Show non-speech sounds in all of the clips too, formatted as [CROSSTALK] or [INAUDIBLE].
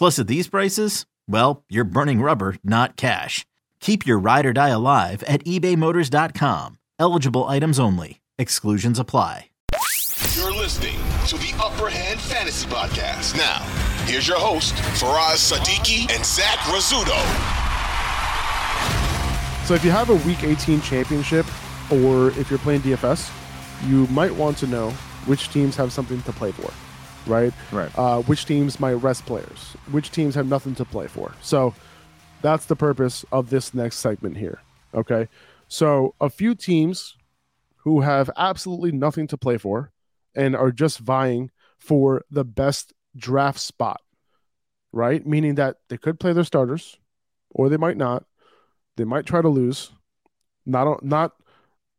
Plus, at these prices, well, you're burning rubber, not cash. Keep your ride or die alive at ebaymotors.com. Eligible items only. Exclusions apply. You're listening to the Upper Hand Fantasy Podcast. Now, here's your host, Faraz Sadiki and Zach Rizzuto. So if you have a Week 18 championship, or if you're playing DFS, you might want to know which teams have something to play for, right? Right. Uh, which teams might rest players, which teams have nothing to play for. So that's the purpose of this next segment here. Okay. So a few teams who have absolutely nothing to play for and are just vying for the best draft spot, right? Meaning that they could play their starters or they might not. They might try to lose, not not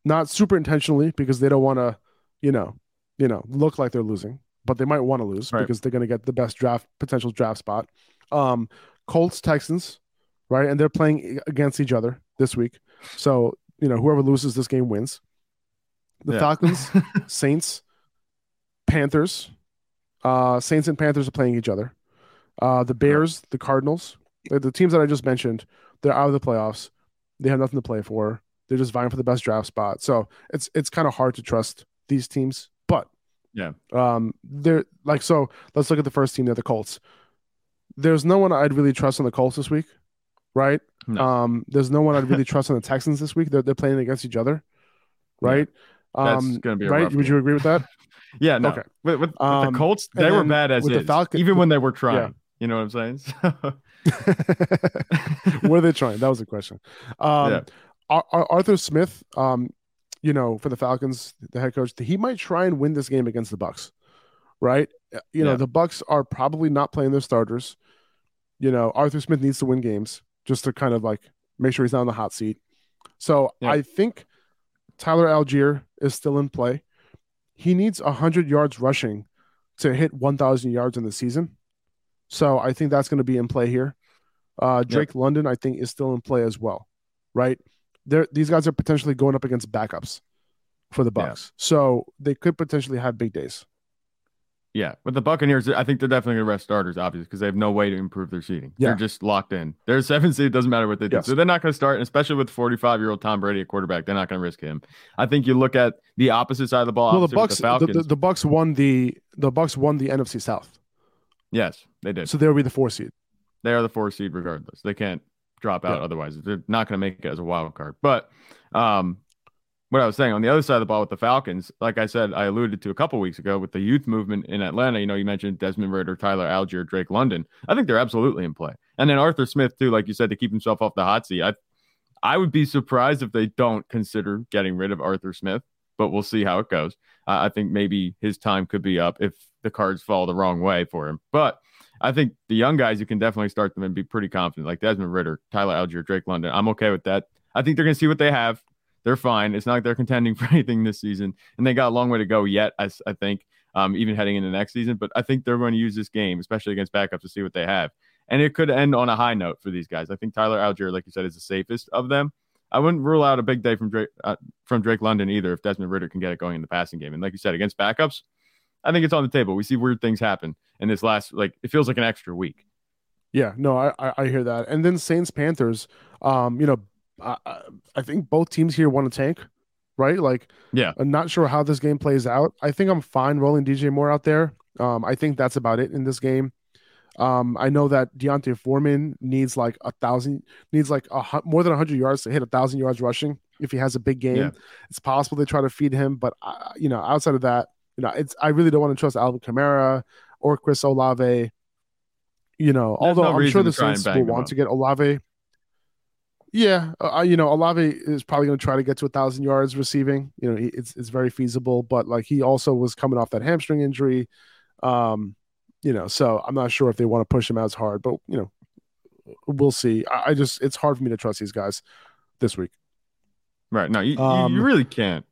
not super intentionally because they don't want to, you know, you know, look like they're losing, but they might want to lose Right. because they're going to get the best draft potential draft spot. Um, Colts Texans, right, and they're playing against each other this week. So you know, whoever loses this game wins. The Yeah. Falcons, [LAUGHS] Saints, Panthers, uh, Saints and Panthers are playing each other. Uh, the Bears, the Cardinals, the, the teams that I just mentioned, they're out of the playoffs. They have nothing to play for. They're just vying for the best draft spot. So it's it's kind of hard to trust these teams. Yeah. um, they're like so. Let's look at the first team. They're the Colts. There's no one I'd really trust on the Colts this week, right? No. Um, there's no one I'd really [LAUGHS] trust on the Texans this week. They're they're playing against each other, right? That's um, gonna be a right. Would you agree with that? [LAUGHS] Yeah, no. Okay. With, with, with Um, the Colts, they were bad as with the is, Falcon- even when they were Yeah. trying. You know what I'm saying? [LAUGHS] what are they trying? That was the question. Um, Yeah. Ar- Ar- Arthur Smith, um, you know, for the Falcons, the head coach, he might try and win this game against the Bucks, right? Uh, You know, the Bucks are probably not playing their starters. You know, Arthur Smith needs to win games just to kind of like make sure he's not on the hot seat. So Yeah. I think Tyler Allgeier is still in play. He needs 100 yards rushing to hit 1,000 yards in the season. So I think that's going to be in play here. Uh, Drake London, I think, is still in play as well, right? They're, these guys are potentially going up against backups for the Yeah. Bucks, so they could potentially have big days. yeah, but the Buccaneers, I think they're definitely going to rest starters, obviously, because they have no way to improve their seating. Yeah. They're just locked in. They're a seven seed. Doesn't matter what they do. Yes. So they're not going to start, and especially with 45 year old Tom Brady at quarterback, they're not going to risk him. I think you look at the opposite side of the ball. well, the Bucks, the the, the Bucks won the the Bucks won the NFC South, yes, they did. so they'll be the four seed. they are the four seed regardless. They can't drop out Yeah. otherwise. They're not going to make it as a wild card. But um, what I was saying on the other side of the ball with the Falcons, like I said, I alluded to a couple weeks ago with the youth movement in Atlanta. You know, you mentioned Desmond Ridder, Tyler Allgeier, Drake London. I think they're absolutely in play. And then Arthur Smith too, like you said, to keep himself off the hot seat. I I would be surprised if they don't consider getting rid of Arthur Smith, but we'll see how it goes. Uh, I think maybe his time could be up if the cards fall the wrong way for him. But I think the young guys, you can definitely start them and be pretty confident, like Desmond Ridder, Tyler Allgeier, Drake London. I'm okay with that. I think they're going to see what they have. They're fine. It's not like they're contending [LAUGHS] for anything this season, and they got a long way to go yet. I think, um, even heading into next season. But I think they're going to use this game, especially against backups, to see what they have, and it could end on a high note for these guys. I think Tyler Allgeier, like you said, is the safest of them. I wouldn't rule out a big day from Drake uh, from Drake London either if Desmond Ridder can get it going in the passing game. And like you said, against backups, I think it's on the table. We see weird things happen in this last like it feels like an extra week. Yeah, no, I I, I hear that. And then Saints Panthers, um, you know, I, I think both teams here want to tank, right? Like, yeah, I'm not sure how this game plays out. I think I'm fine rolling DJ Moore out there. Um, I think that's about it in this game. Um, I know that D'Onta Foreman needs like a thousand, needs like a more than hundred yards to hit a thousand yards rushing. If he has a big game, yeah. it's possible they try to feed him. But uh, you know, outside of that, you know, it's I really don't want to trust Alvin Kamara or Chris Olave. You know, There's although no I'm sure the Saints will want to get Olave. Yeah, uh, uh, you know, Olave is probably going to try to get to a thousand yards receiving. You know, it's it's very feasible, but like he also was coming off that hamstring injury. Um, you know, so I'm not sure if they want to push him as hard, but you know, we'll see. I, I just it's hard for me to trust these guys this week. Right. No, you, um, you really can't.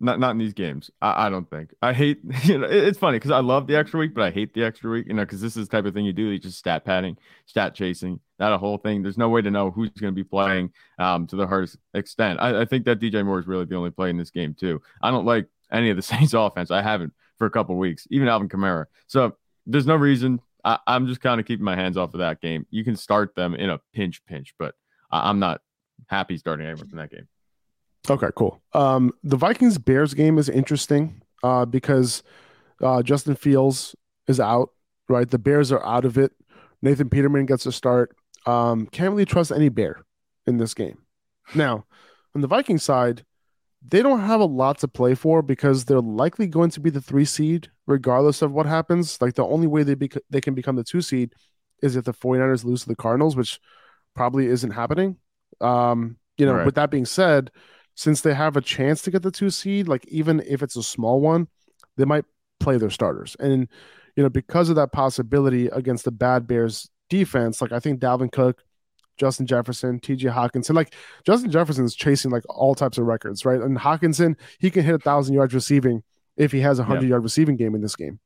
Not not in these games. I, I don't think. I hate. [LAUGHS] You know, it, it's funny because I love the extra week, but I hate the extra week. You know, because this is the type of thing you do. You just stat padding, stat chasing, not a whole thing. There's no way to know who's going to be playing um, to the hardest extent. I, I think that DJ Moore is really the only play in this game too. I don't like any of the [LAUGHS] Saints offense. I haven't for a couple weeks, even Alvin Kamara. So there's no reason. I, am just kind of keeping my hands off of that game. You can start them in a pinch, pinch, but I, am not happy starting anyone from that game. Okay, cool. Um, the Vikings Bears game is interesting uh, because uh, Justin Fields is out. Right, the Bears are out of it. Nathan Peterman gets a start. Um, can't really trust any Bear in this game. Now, on the Viking side, they don't have a lot to play for because they're likely going to be the three seed regardless of what happens. Like the only way they bec- they can become the two seed is if the 49ers lose to the Cardinals, which probably isn't happening. Um, you know, right. with that being said, since they have a chance to get the two seed, like even if it's a small one, they might play their starters. And you know, because of that possibility against the bad Bears defense, like I think Dalvin Cook Justin Jefferson, TJ Hockenson. Like Justin Jefferson is chasing like all types of records, right? And Hockenson, he can hit a thousand yards receiving if he has a hundred yard receiving game in this game.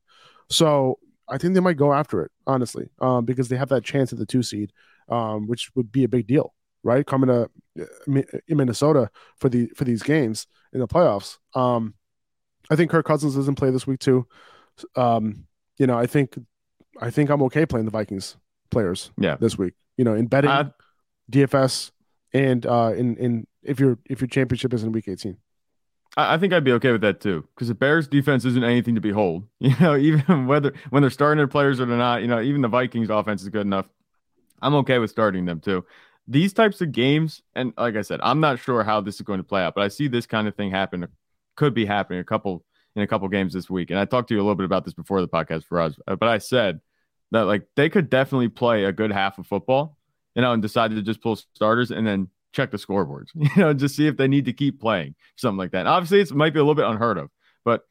So I think they might go after it, honestly, um, because they have that chance at the two seed, um, which would be a big deal, right? Coming to uh, in Minnesota for the for these games in the playoffs. Um, I think Kirk Cousins doesn't play this week too. Um, you know, I think I think I'm okay playing the Vikings players yeah. this week. You know, in betting, uh, DFS, and uh, in in if your if your championship is in week 18. I think I'd be okay with that too, because the Bears defense isn't anything to behold. [LAUGHS] You know, even [LAUGHS] whether when they're starting their players or they're not, you know, even the Vikings offense is good enough. I'm okay with starting them too. These types of games, and like I said, I'm not sure how this is going to play out, but I see this kind of thing happen, could be happening a couple in a couple games this week. And I talked to you a little bit about this before the podcast for us, uh, but I said that like they could definitely play a good half of football you know, and decided to just pull starters and then check the scoreboards, [LAUGHS] you know, just see if they need to keep playing, something like that. Obviously, it might be a little bit unheard of, but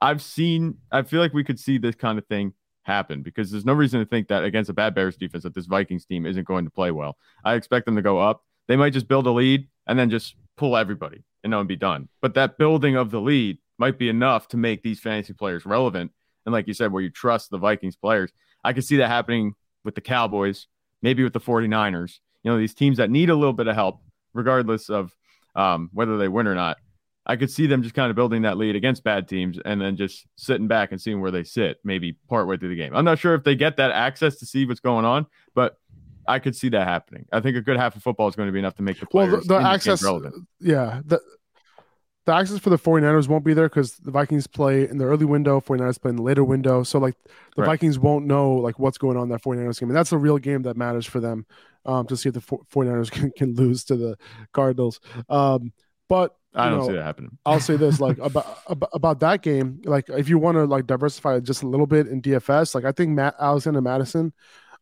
I've seen, I feel like we could see this kind of thing happen because there's no reason to think that against a bad Bears defense that this Vikings team isn't going to play well. I expect them to go up. They might just build a lead and then just pull everybody and know and be done. But that building of the lead might be enough to make these fantasy players relevant. And like you said, where you trust the Vikings players, I could see that happening with the Cowboys maybe with the 49ers, you know, these teams that need a little bit of help, regardless of um, whether they win or not. I could see them just kind of building that lead against bad teams and then just sitting back and seeing where they sit, maybe partway through the game. I'm not sure if they get that access to see what's going on, but I could see that happening. I think a good half of football is going to be enough to make the players well, the, the access relevant. Yeah, the the access for the 49ers won't be there because the Vikings play in the early window, 49ers play in the later window. So like the right. Vikings won't know like what's going on in that 49ers game. And that's a real game that matters for them um, to see if the 49ers [LAUGHS] can, can lose to the Cardinals. Um, but I don't know, see that happening. I'll say this like [LAUGHS] about, about, about that game, like if you want to like diversify just a little bit in DFS, like I think Matt Alexander Mattison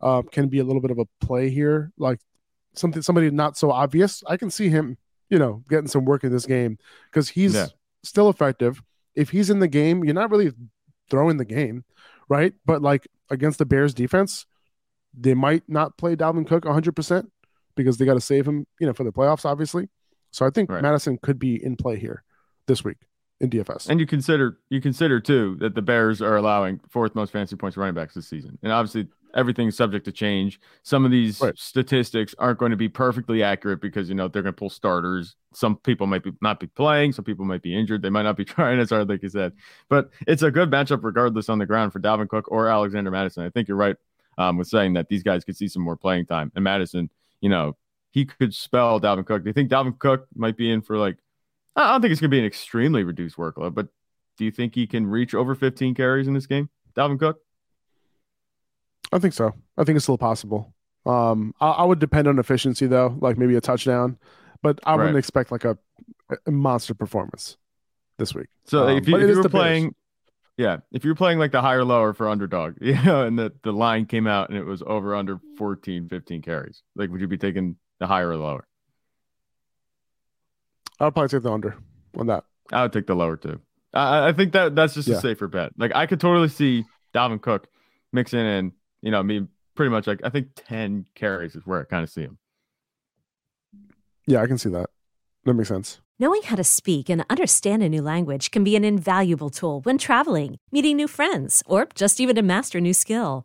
uh, can be a little bit of a play here. Like something somebody not so obvious. I can see him you know, getting some work in this game because he's yeah. still effective. If he's in the game, you're not really throwing the game, right? But like against the Bears defense, they might not play Dalvin Cook 100% because they got to save him, you know, for the playoffs, obviously. So I think right. Mattison could be in play here this week in DFS. And you consider you consider too that the Bears are allowing fourth most fantasy points running backs this season, and obviously everything's subject to change. Some of these Right. statistics aren't going to be perfectly accurate because you know they're going to pull starters. Some people might be not be playing. Some people might be injured. They might not be [LAUGHS] trying as hard, like you said. But it's a good matchup regardless on the ground for Dalvin Cook or Alexander Mattison. I think you're right um, with saying that these guys could see some more playing time. And Mattison, you know, he could spell Dalvin Cook. Do you think Dalvin Cook might be in for like? I don't think it's going to be an extremely reduced workload, but do you think he can reach over 15 carries in this game, Dalvin Cook? I think so. I think it's still possible. Um, I, I would depend on efficiency though, like maybe a touchdown, but I wouldn't expect like a, a monster performance this week. So Um, if you, but if you were playing, yeah, if you're playing like the higher lower for underdog, [LAUGHS] you know, and the, the line came out and it was over under 14, 15 carries, like would you be taking the higher or lower? I'll probably take the under on that. I would take the lower too. I, I think that that's just Yeah. a safer bet. Like I could totally see Dalvin Cook mixing in, you know, I mean, pretty much like I think 10 carries is where I kind of see him. Yeah, I can see that. That makes sense. Knowing how to speak and understand a new language can be an invaluable tool when traveling, meeting new friends, or just even to master a new skill.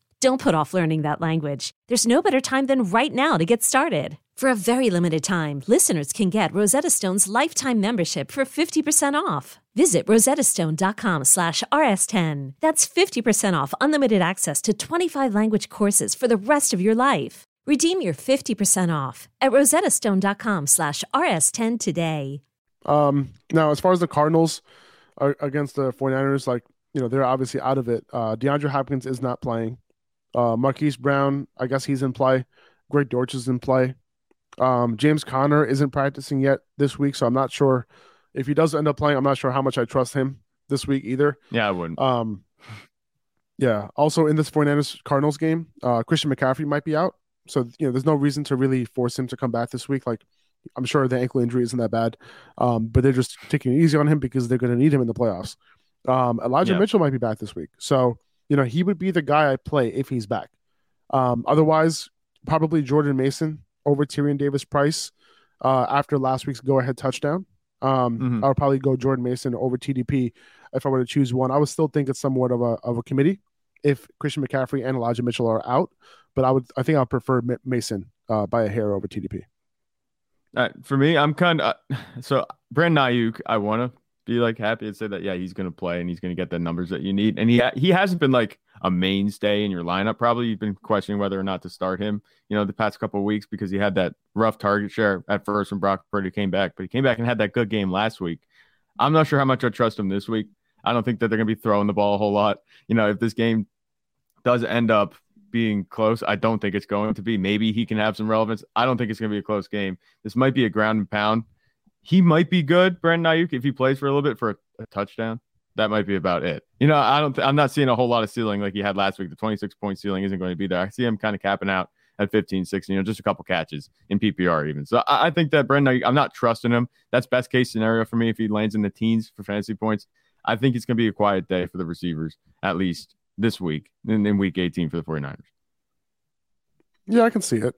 Don't put off learning that language. There's no better time than right now to get started. For a very limited time, listeners can get Rosetta Stone's lifetime membership for 50% off. Visit rosettastone.com slash rs10. That's 50% off unlimited access to 25 language courses for the rest of your life. Redeem your 50% off at rosettastone.com slash rs10 today. Um, now, as far as the Cardinals are against the 49ers, like, you know, they're obviously out of it. Uh, DeAndre Hopkins is not playing. Uh, Marquise Brown, I guess he's in play. Greg Dortch is in play. Um, James Conner isn't practicing yet this week, so I'm not sure if he does end up playing. I'm not sure how much I trust him this week either. Yeah, I wouldn't. Um, yeah. Also, in this 49ers Cardinals game, uh, Christian McCaffrey might be out. So, you know, there's no reason to really force him to come back this week. Like, I'm sure the ankle injury isn't that bad, um, but they're just taking it easy on him because they're going to need him in the playoffs. Um, Elijah Yeah. Mitchell might be back this week. So, you know, he would be the guy I play if he's back. Um, otherwise, probably Jordan Mason over Tyrion Davis Price uh, after last week's go ahead touchdown. Um, Mhm. I would probably go Jordan Mason over TDP if I were to choose one. I would still think it's somewhat of a of a committee if Christian McCaffrey and Elijah Mitchell are out, but I would I think I'll prefer Ma- Mason uh, by a hair over TDP. Uh, for me, I'm kind of [LAUGHS] so Brandon Aiyuk. I want to be like happy and say that yeah, he's going to play and he's going to get the numbers that you need. And he he hasn't been like a mainstay in your lineup. Probably you've been questioning whether or not to start him. You know, the past couple weeks because he had that rough target share at first when Brock Purdy came back, but he came back and had that good game last week. I'm not sure how much I trust him this week. I don't think that they're going to be throwing the ball a whole lot. You know, if this game does end up being close, I don't think it's going to be. Maybe he can have some relevance. I don't think it's going to be a close game. This might be a ground and pound. He might be good, Brandon Aiyuk, if he plays for a little bit for a, a touchdown. That might be about it. You know, I don't. Th- I'm not seeing a whole lot of ceiling like he had last week. The 26 point ceiling isn't going to be there. I see him kind of capping out at 15, 16. You know, just a couple catches in PPR even. So I, I think that Brandon, Aiyuk, I'm not trusting him. That's best case scenario for me if he lands in the teens for fantasy points. I think it's going to be a quiet day for the receivers, at least this week in, in week 18 for the 49ers. Yeah, I can see it.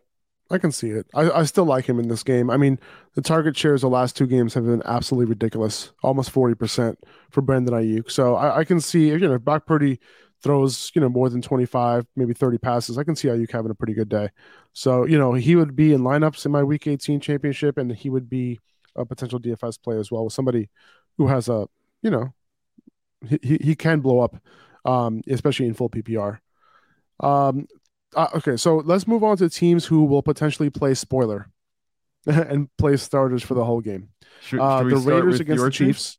I can see it. I, I still like him in this game. I mean, the target shares the last two games have been absolutely ridiculous, almost forty percent for Brandon Aiyuk. So I, I can see you know if Brock Purdy throws you know more than twenty five, maybe thirty passes, I can see Aiyuk having a pretty good day. So you know he would be in lineups in my Week eighteen championship, and he would be a potential DFS play as well with somebody who has a you know he he, can blow up, um, especially in full PPR. Um, uh, okay, so let's move on to teams who will potentially play spoiler [LAUGHS] and play starters for the whole game. Should, Uh, should we the start Raiders with against your the team? Chiefs.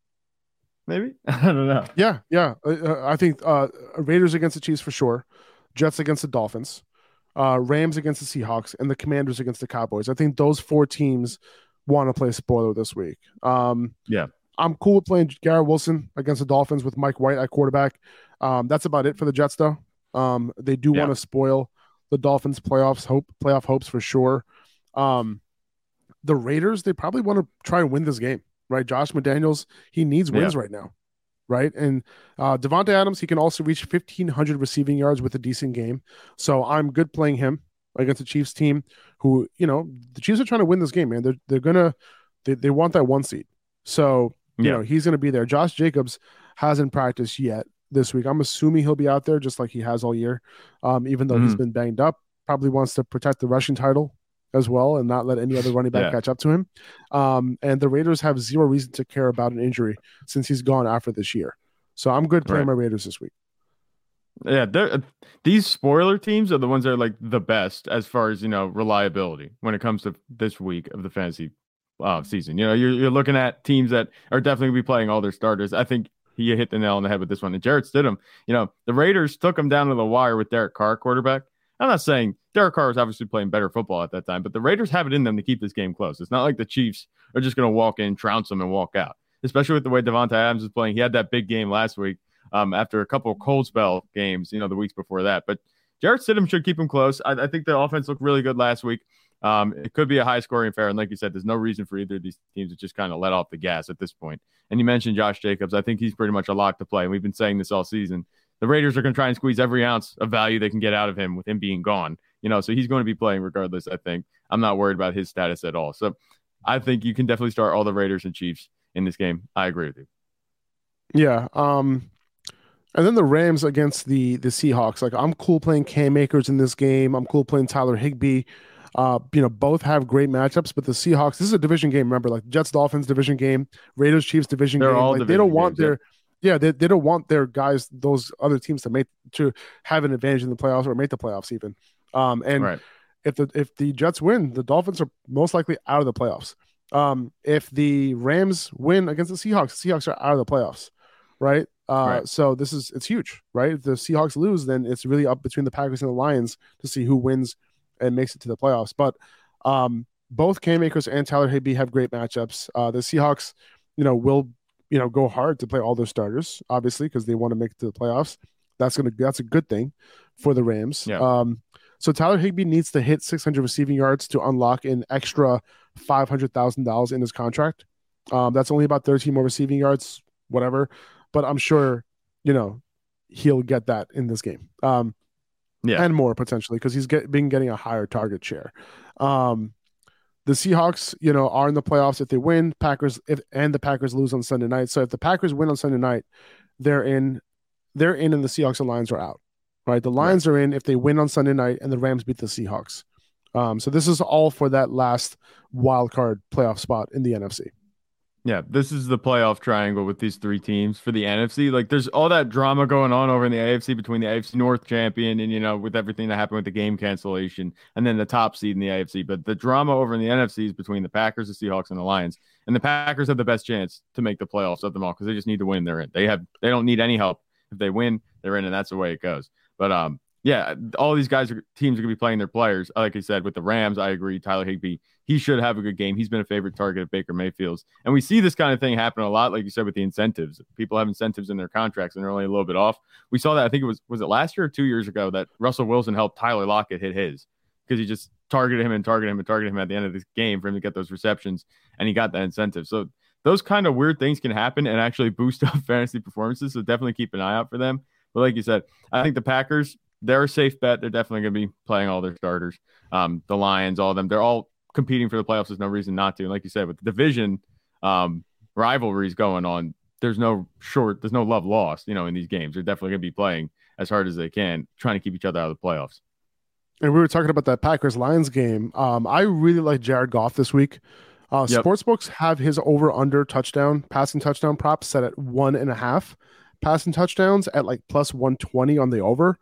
Maybe [LAUGHS] I don't know. Yeah, yeah. Uh, uh, I think uh, Raiders against the Chiefs for sure. Jets against the Dolphins. Uh, Rams against the Seahawks, and the Commanders against the Cowboys. I think those four teams want to play spoiler this week. Um, Yeah. I'm cool with playing Garrett Wilson against the Dolphins with Mike White at quarterback. Um, that's about it for the Jets, though. Um, they do Yeah. want to spoil the Dolphins' playoffs hope playoff hopes for sure. Um, the Raiders, they probably want to try and win this game, right? Josh McDaniels, he needs wins yeah. right now, right? And uh, Davante Adams, he can also reach 1,500 receiving yards with a decent game. So I'm good playing him against the Chiefs team who, you know, the Chiefs are trying to win this game, man. They're, they're going to, they, they want that one seed. So, you yeah. know, he's going to be there. Josh Jacobs hasn't practiced yet this week. I'm assuming he'll be out there just like he has all year, um, even though mm. he's mm-hmm. been banged up. Probably wants to protect the rushing title as well and not let any other running back yeah. catch up to him. Um, and the Raiders have zero reason to care about an injury since he's gone after this year. So I'm good playing right. my Raiders this week. Yeah, they're, these spoiler teams are the ones that are like the best as far as you know reliability when it comes to this week of the fantasy uh, season. You know, you're, you're looking at teams that are definitely going to be playing all their starters. I think he hit the nail on the head with this one. And Jarrett Stidham, you know, the Raiders took him down to the wire with Derek Carr quarterback. I'm not saying Derek Carr was obviously playing better football at that time, but the Raiders have it in them to keep this game close. It's not like the Chiefs are just going to walk in, trounce them, and walk out. Especially with the way Davante Adams is playing. He had that big game last week um, after a couple of cold spell games, you know, the weeks before that. But Jarrett Stidham should keep him close. I, I think the offense looked really good last week. Um, it could be a high scoring affair. And like you said, there's no reason for either of these teams to just kind of let off the gas at this point. And you mentioned Josh Jacobs. I think he's pretty much a lock to play. And we've been saying this all season. The Raiders are going to try and squeeze every ounce of value they can get out of him with him being gone. You know, so he's going to be playing regardless. I think I'm not worried about his status at all. So I think you can definitely start all the Raiders and Chiefs in this game. I agree with you. Yeah. Um, and then the Rams against the the Seahawks. Like I'm cool playing Cam Akers in this game. I'm cool playing Tyler Higbee. Uh, you know, both have great matchups, but the Seahawks, this is a division game. Remember, like Jets Dolphins division game, Raiders Chiefs division They're game. All like, division they don't want their yeah. yeah, they, they don't want their guys, those other teams to make to have an advantage in the playoffs or make the playoffs even. Um, and right. if the if the Jets win, the Dolphins are most likely out of the playoffs. Um, if the Rams win against the Seahawks, the Seahawks are out of the playoffs, right? Uh, right. So this is it's huge, right? If the Seahawks lose, then it's really up between the Packers and the Lions to see who wins and makes it to the playoffs. But um, both Cam Akers and Tyler Higbee have great matchups. Uh, the Seahawks, you know, will you know go hard to play all their starters, obviously, because they want to make it to the playoffs. That's gonna that's a good thing for the Rams. Yeah. Um, so Tyler Higbee needs to hit 600 receiving yards to unlock an extra five hundred thousand dollars in his contract. Um, that's only about 13 more receiving yards, whatever. But I'm sure, you know, he'll get that in this game. Um, yeah, and more potentially because he's get, been getting a higher target share. Um, the Seahawks, you know, are in the playoffs if they win. Packers if and the Packers lose on Sunday night. So if the Packers win on Sunday night, they're in. They're in, and the Seahawks and Lions are out. Right, the Lions right. are in if they win on Sunday night, and the Rams beat the Seahawks. Um, so this is all for that last wild card playoff spot in the NFC. Yeah, this is the playoff triangle with these three teams for the NFC. Like, there's all that drama going on over in the AFC between the AFC North champion and, you know, with everything that happened with the game cancellation and then the top seed in the AFC. But the drama over in the NFC is between the Packers, the Seahawks, and the Lions. And the Packers have the best chance to make the playoffs of them all because they just need to win. They're in. They have, they don't need any help. If they win, they're in, and that's the way it goes. But, um, yeah, all these guys are teams are gonna be playing their players. Like I said, with the Rams, I agree. Tyler Higbee, he should have a good game. He's been a favorite target of Baker Mayfield's, and we see this kind of thing happen a lot. Like you said, with the incentives, people have incentives in their contracts and they're only a little bit off. We saw that. I think it was was it last year or two years ago that Russell Wilson helped Tyler Lockett hit his because he just targeted him and targeted him and targeted him at the end of this game for him to get those receptions, and he got that incentive. So those kind of weird things can happen and actually boost [LAUGHS] up fantasy performances. So definitely keep an eye out for them. But like you said, I think the Packers they're a safe bet. They're definitely going to be playing all their starters. Um, the Lions, all of them, they're all competing for the playoffs. There's no reason not to. And like you said, with the division um, rivalries going on, there's no short, there's no love lost. You know, in these games, they're definitely going to be playing as hard as they can, trying to keep each other out of the playoffs. And we were talking about that Packers Lions game. Um, I really like Jared Goff this week. Uh, yep. Sportsbooks have his over under touchdown, passing touchdown prop set at one and a half passing touchdowns at like plus 120 on the over.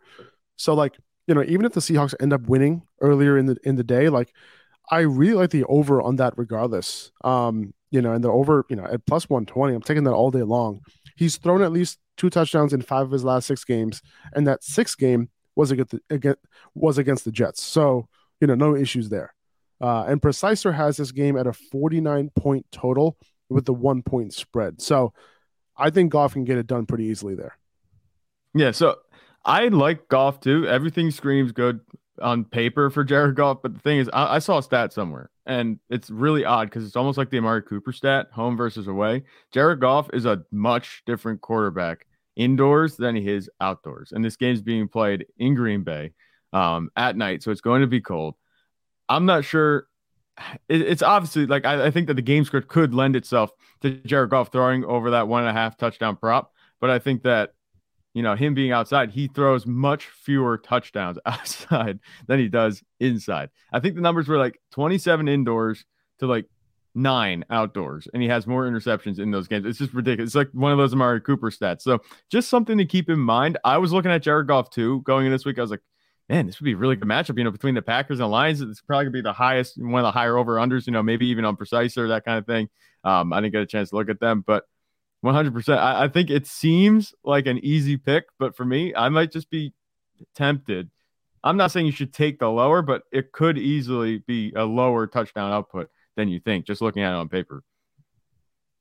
So like, you know, even if the Seahawks end up winning earlier in the in the day, like I really like the over on that regardless. Um, you know, and the over, you know, at plus 120, I'm taking that all day long. He's thrown at least two touchdowns in five of his last six games, and that sixth game was against the, against, was against the Jets. So, you know, no issues there. Uh, and Preciser has this game at a 49 point total with the one point spread. So I think Goff can get it done pretty easily there. Yeah. So I like Goff too. Everything screams good on paper for Jared Goff, but the thing is, I, I saw a stat somewhere, and it's really odd because it's almost like the Amari Cooper stat, home versus away. Jared Goff is a much different quarterback indoors than he is outdoors, and this game's being played in Green Bay um, at night, so it's going to be cold. I'm not sure. It, it's obviously like I think that the game script could lend itself to Jared Goff throwing over that one and a half touchdown prop, but I think that you know, him being outside, he throws much fewer touchdowns [LAUGHS] outside than he does inside. I think the numbers were like 27 indoors to like nine outdoors, and he has more interceptions in those games. It's just ridiculous. It's like one of those Amari Cooper stats. So just something to keep in mind. I was looking at Jared Goff too going in this week. I was like, man, this would be a really good matchup, you know, between the Packers and the Lions. It's probably gonna be the highest, one of the higher over unders, you know, maybe even on precise or that kind of thing. Um, I didn't get a chance to look at them, but 100%. I, I think it seems like an easy pick, but for me, I might just be tempted. I'm not saying you should take the lower, but it could easily be a lower touchdown output than you think, just looking at it on paper.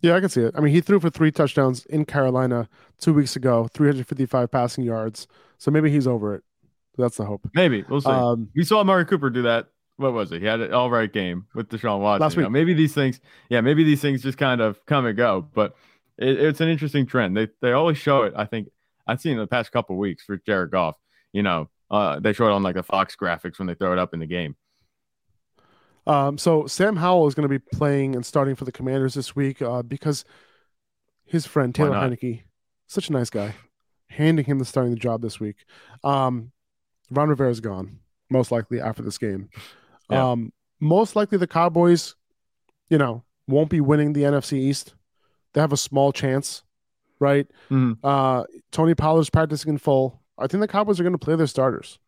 Yeah, I can see it. I mean, he threw for three touchdowns in Carolina two weeks ago, 355 passing yards. So maybe he's over it. That's the hope. Maybe we'll see. Um, we saw Amari Cooper do that. What was it? He had an all right game with Deshaun Watson. Last week. You know, maybe these things, yeah, maybe these things just kind of come and go. But it, it's an interesting trend. They they always show it. I think I've seen in the past couple weeks for Jared Goff. You know, uh, they show it on like the Fox graphics when they throw it up in the game. Um, so Sam Howell is going to be playing and starting for the Commanders this week uh, because his friend Taylor Heinicke, such a nice guy, handing him the starting the job this week. Um, Ron Rivera is gone, most likely after this game. Yeah. Um, most likely the Cowboys, you know, won't be winning the NFC East they have a small chance, right? Mm-hmm. Uh, Tony Pollard's practicing in full. I think the Cowboys are going to play their starters.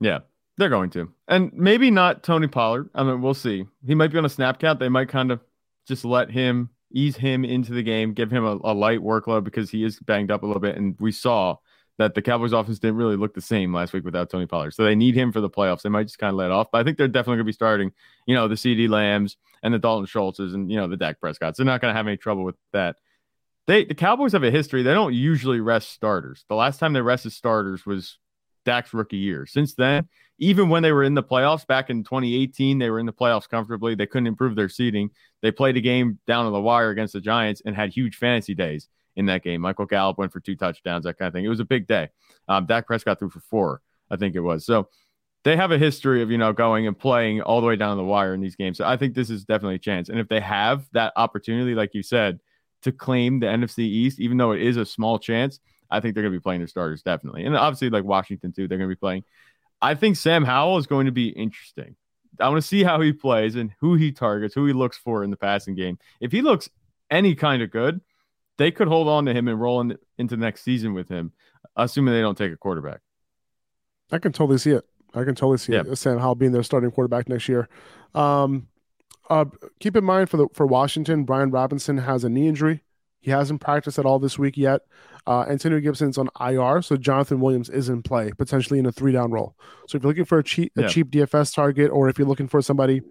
Yeah, they're going to, and maybe not Tony Pollard. I mean, we'll see. He might be on a snap count. They might kind of just let him ease him into the game, give him a, a light workload because he is banged up a little bit. And we saw that the Cowboys offense didn't really look the same last week without Tony Pollard. So they need him for the playoffs. They might just kind of let off. But I think they're definitely going to be starting, you know, the CeeDee Lambs and the Dalton Schultzes and, you know, the Dak Prescotts. They're not going to have any trouble with that. They the Cowboys have a history. They don't usually rest starters. The last time they rested starters was Dak's rookie year. Since then, even when they were in the playoffs back in 2018, they were in the playoffs comfortably. They couldn't improve their seeding. They played a game down to the wire against the Giants and had huge fantasy days in that game. Michael Gallup went for two touchdowns, that kind of thing. It was a big day. Um, Dak Prescott threw for four, I think it was. So they have a history of, you know, going and playing all the way down the wire in these games. So I think this is definitely a chance. And if they have that opportunity, like you said, to claim the NFC East, even though it is a small chance, I think they're going to be playing their starters definitely. And obviously, like Washington, too, they're going to be playing. I think Sam Howell is going to be interesting. I want to see how he plays and who he targets, who he looks for in the passing game. If he looks any kind of good, they could hold on to him and roll in, into next season with him, assuming they don't take a quarterback. I can totally see it. I can totally see it. Sam Howell being their starting quarterback next year. Um, uh, keep in mind for the for Washington, Brian Robinson has a knee injury. He hasn't practiced at all this week yet. Uh, Antonio Gibson's on IR, so Jonathan Williams is in play, potentially in a three down role. So if you're looking for a cheap a yeah. cheap DFS target, or if you're looking for somebody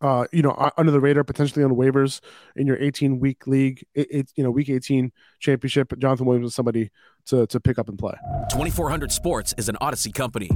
uh, you know, under the radar, potentially on waivers in your 18 week league, it, it, you know, week 18 championship. Jonathan Williams is somebody to, to pick up and play. 2400 Sports is an Audacy company.